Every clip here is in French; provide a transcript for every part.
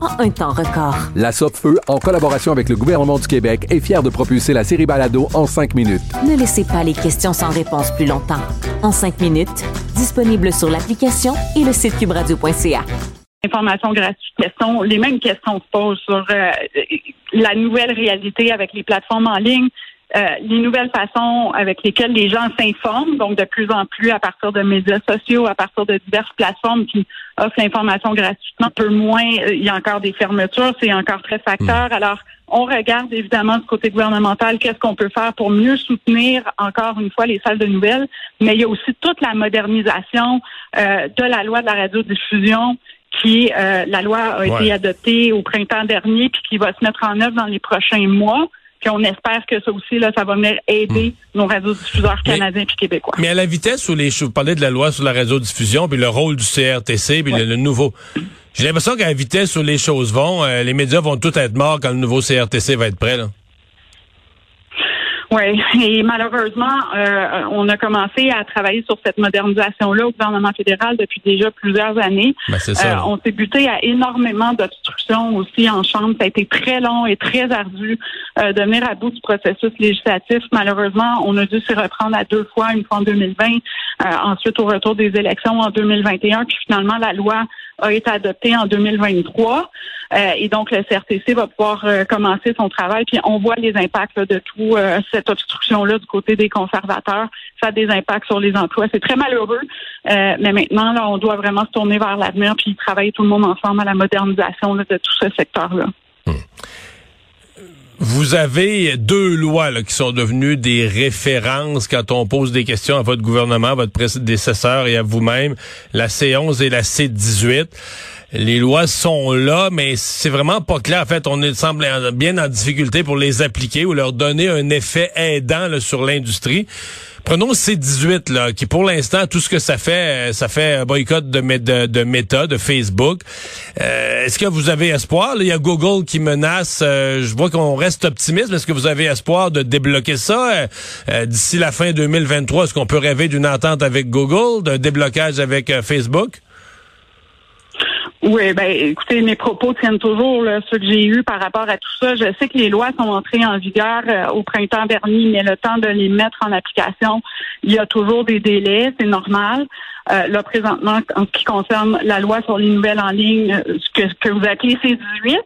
en un temps record. La Feu, en collaboration avec le gouvernement du Québec, est fière de propulser la série Balado en cinq minutes. Ne laissez pas les questions sans réponse plus longtemps. En cinq minutes, disponible sur l'application et le site cubradio.ca. Information gratuite, questions, les mêmes questions se posent sur euh, la nouvelle réalité avec les plateformes en ligne, euh, les nouvelles façons avec lesquelles les gens s'informent, donc de plus en plus à partir de médias sociaux, à partir de diverses plateformes qui offrent l'information gratuitement. Un peu moins, euh, il y a encore des fermetures, c'est encore très facteur. Hmm. Alors, on regarde évidemment du côté gouvernemental qu'est-ce qu'on peut faire pour mieux soutenir encore une fois les salles de nouvelles, mais il y a aussi toute la modernisation euh, de la loi de la radiodiffusion qui, la loi a été adoptée au printemps dernier, puis qui va se mettre en œuvre dans les prochains mois. Puis on espère que ça aussi, là, ça va venir aider hmm. nos radiodiffuseurs canadiens et québécois. Mais à la vitesse où les vous parlez de la loi sur la radiodiffusion, puis le rôle du CRTC, puis le, nouveau. J'ai l'impression qu'à la vitesse où les choses vont, euh, les médias vont tout être morts quand le nouveau CRTC va être prêt. Là. Oui, et malheureusement, euh, on a commencé à travailler sur cette modernisation-là au gouvernement fédéral depuis déjà plusieurs années. Ben, euh, on s'est buté à énormément d'obstructions aussi en Chambre. Ça a été très long et très ardu euh, de venir à bout du processus législatif. Malheureusement, on a dû s'y reprendre à deux fois, une fois en 2020, ensuite au retour des élections en 2021, puis finalement la loi a été adoptée en 2023. Euh, et donc, le CRTC va pouvoir euh, commencer son travail. Puis on voit les impacts de tout euh, cette obstruction-là du côté des conservateurs. Ça a des impacts sur les emplois. C'est très malheureux. mais maintenant, là, on doit vraiment se tourner vers l'avenir puis travailler tout le monde ensemble à la modernisation de tout ce secteur-là. Hmm. Vous avez deux lois qui sont devenues des références quand on pose des questions à votre gouvernement, à votre prédécesseur et à vous-même, la C11 et la C18 les lois sont là, mais c'est vraiment pas clair. En fait, on est, semble bien en difficulté pour les appliquer ou leur donner un effet aidant sur l'industrie. Prenons C18 là, qui pour l'instant tout ce que ça fait, ça fait un boycott de, de, de Meta, de Facebook. Euh, est-ce que vous avez espoir? Il y a Google qui menace. Euh, je vois qu'on reste optimiste. Est-ce que vous avez espoir de débloquer ça? Euh, d'ici la fin 2023 Est-ce qu'on peut rêver d'une entente avec Google, d'un déblocage avec Facebook? Oui, ben écoutez, mes propos tiennent toujours là, ceux que j'ai eus par rapport à tout ça. Je sais que les lois sont entrées en vigueur euh, au printemps dernier, mais le temps de les mettre en application, il y a toujours des délais, c'est normal. Euh, là, présentement, en ce qui concerne la loi sur les nouvelles en ligne, euh, ce que, que vous appelez C18,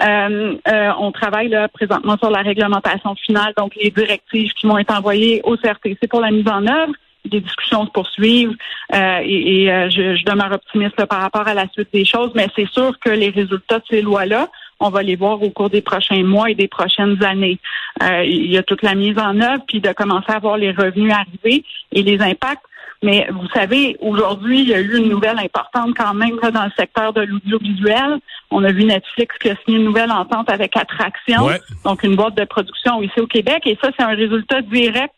euh, euh, on travaille là présentement sur la réglementation finale, donc les directives qui vont être envoyées au CRTC pour la mise en œuvre des discussions se poursuivent euh, et, euh, je, je, demeure optimiste par rapport à la suite des choses, mais c'est sûr que les résultats de ces lois-là, on va les voir au cours des prochains mois et des prochaines années. Euh, il y a toute la mise en œuvre, puis de commencer à voir les revenus arriver et les impacts. Mais vous savez, aujourd'hui, il y a eu une nouvelle importante quand même dans le secteur de l'audiovisuel. On a vu Netflix qui a signé une nouvelle entente avec Attraction, donc une boîte de production ici au Québec. Et ça, c'est un résultat direct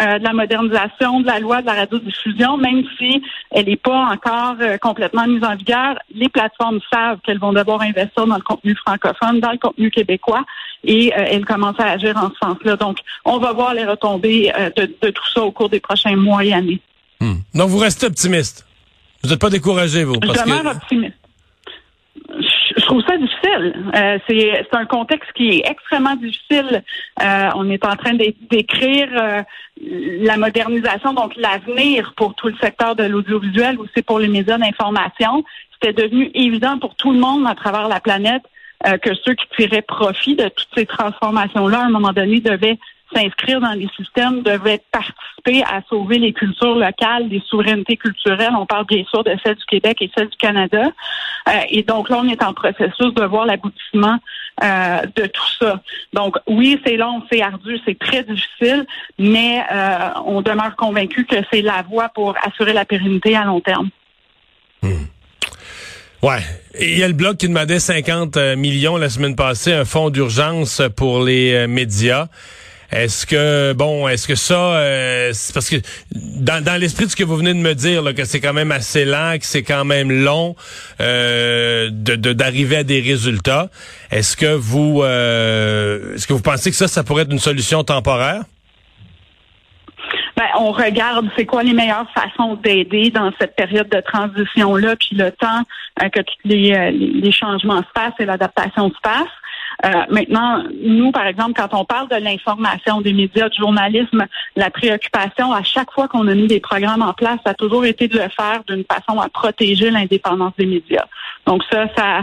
euh, de la modernisation de la loi de la radiodiffusion, même si elle n'est pas encore euh, complètement mise en vigueur, les plateformes savent qu'elles vont devoir investir dans le contenu francophone, dans le contenu québécois, et euh, elles commencent à agir en ce sens-là. Donc, on va voir les retombées de, tout ça au cours des prochains mois et années. Hmm. Donc, vous restez optimiste. Vous n'êtes pas découragé, vous? Parce Je demeure optimiste je trouve ça difficile. Euh, c'est un contexte qui est extrêmement difficile. Euh, on est en train d'écrire euh, la modernisation, donc l'avenir pour tout le secteur de l'audiovisuel, aussi pour les médias d'information. C'était devenu évident pour tout le monde à travers la planète euh, que ceux qui tiraient profit de toutes ces transformations-là, à un moment donné, devaient s'inscrire dans les systèmes, devaient participer à sauver les cultures locales, les souverainetés culturelles. On parle bien sûr de celle du Québec et celle du Canada. Euh, et donc là, on est en processus de voir l'aboutissement euh, de tout ça. Donc oui, c'est long, c'est ardu, c'est très difficile, mais euh, on demeure convaincu que c'est la voie pour assurer la pérennité à long terme. Hmm. Ouais. Il y a le Bloc qui demandait 50 millions la semaine passée, un fonds d'urgence pour les médias. Est-ce que bon, est-ce que ça, euh, parce que dans, dans l'esprit de ce que vous venez de me dire, là, que c'est quand même assez lent, que c'est quand même long euh, de d'arriver à des résultats, est-ce que vous, euh, est-ce que vous pensez que ça, ça pourrait être une solution temporaire? Ben, on regarde c'est quoi les meilleures façons d'aider dans cette période de transition-là, puis le temps que tous les, les changements se passent et l'adaptation se passe. Euh, maintenant, nous, par exemple, quand on parle de l'information des médias, du journalisme, la préoccupation à chaque fois qu'on a mis des programmes en place, ça a toujours été de le faire d'une façon à protéger l'indépendance des médias. Donc ça, ça,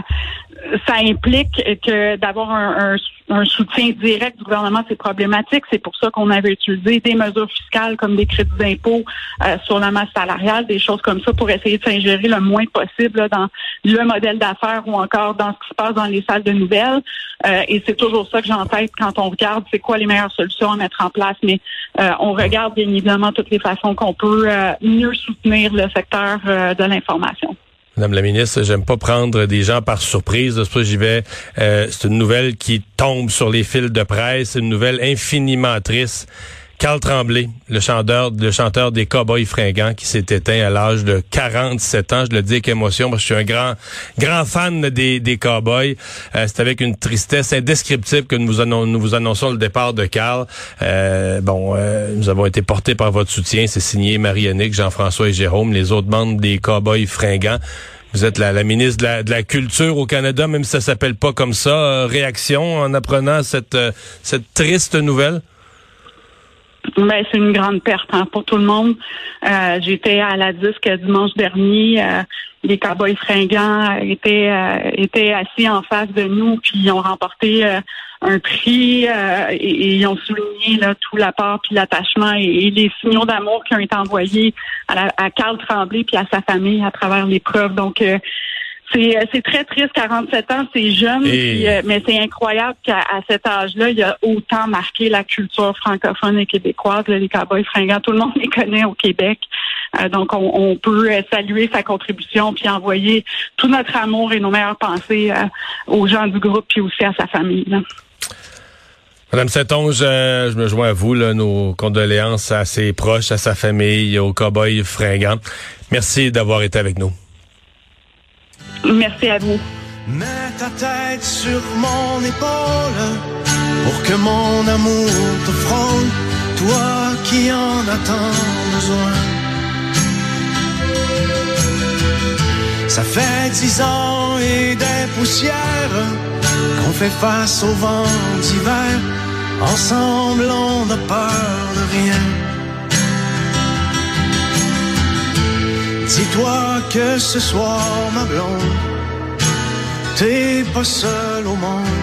ça implique que d'avoir un, un, soutien direct du gouvernement, c'est problématique. C'est pour ça qu'on avait utilisé des mesures fiscales comme des crédits d'impôt euh, sur la masse salariale, des choses comme ça pour essayer de s'ingérer le moins possible dans le modèle d'affaires ou encore dans ce qui se passe dans les salles de nouvelles. Euh, et c'est toujours ça que j'ai en tête quand on regarde c'est quoi les meilleures solutions à mettre en place. Mais euh, on regarde bien évidemment toutes les façons qu'on peut mieux soutenir le secteur de l'information. Madame la ministre, j'aime pas prendre des gens par surprise. C'est pour j'y vais. Euh, c'est une nouvelle qui tombe sur les fils de presse, une nouvelle infiniment triste. Carl Tremblay, le chanteur, le chanteur des Cowboys fringants, qui s'est éteint à l'âge de 47 ans. Je le dis avec émotion parce que je suis un grand, grand fan des, des Cowboys. Euh, c'est avec une tristesse indescriptible que nous vous, nous vous annonçons le départ de Carl. Euh, bon, euh, nous avons été portés par votre soutien. C'est signé Marie-Annick, Jean-François et Jérôme, les autres membres des Cowboys fringants. Vous êtes la, ministre de la, de la, Culture au Canada, même si ça s'appelle pas comme ça. réaction en apprenant cette, cette triste nouvelle? Ben, c'est une grande perte hein, pour tout le monde. Euh, J'étais à la disque dimanche dernier. Euh, les Cowboys fringants étaient euh, étaient assis en face de nous, puis ils ont remporté euh, un prix et, ils ont souligné là, tout l'apport puis l'attachement et, les signaux d'amour qui ont été envoyés à, la, à Carl Tremblay puis à sa famille à travers l'épreuve. Donc c'est, euh, c'est très triste, 47 ans, c'est jeune, euh, mais c'est incroyable qu'à cet âge-là, il y a autant marqué la culture francophone et québécoise. les cowboys fringants, tout le monde les connaît au Québec. Euh, donc, on, peut saluer sa contribution puis envoyer tout notre amour et nos meilleures pensées aux gens du groupe puis aussi à sa famille. Madame Saintonge, je me joins à vous, là, nos condoléances à ses proches, à sa famille, aux cowboys fringants. Merci d'avoir été avec nous. Merci à vous. Mets ta tête sur mon épaule pour que mon amour te frôle, toi qui en as tant besoin. Ça fait dix ans et des poussières qu'on fait face au vent d'hiver. Ensemble, on n'a peur de rien. Dis-toi que ce soir, ma blonde, t'es pas seule au monde.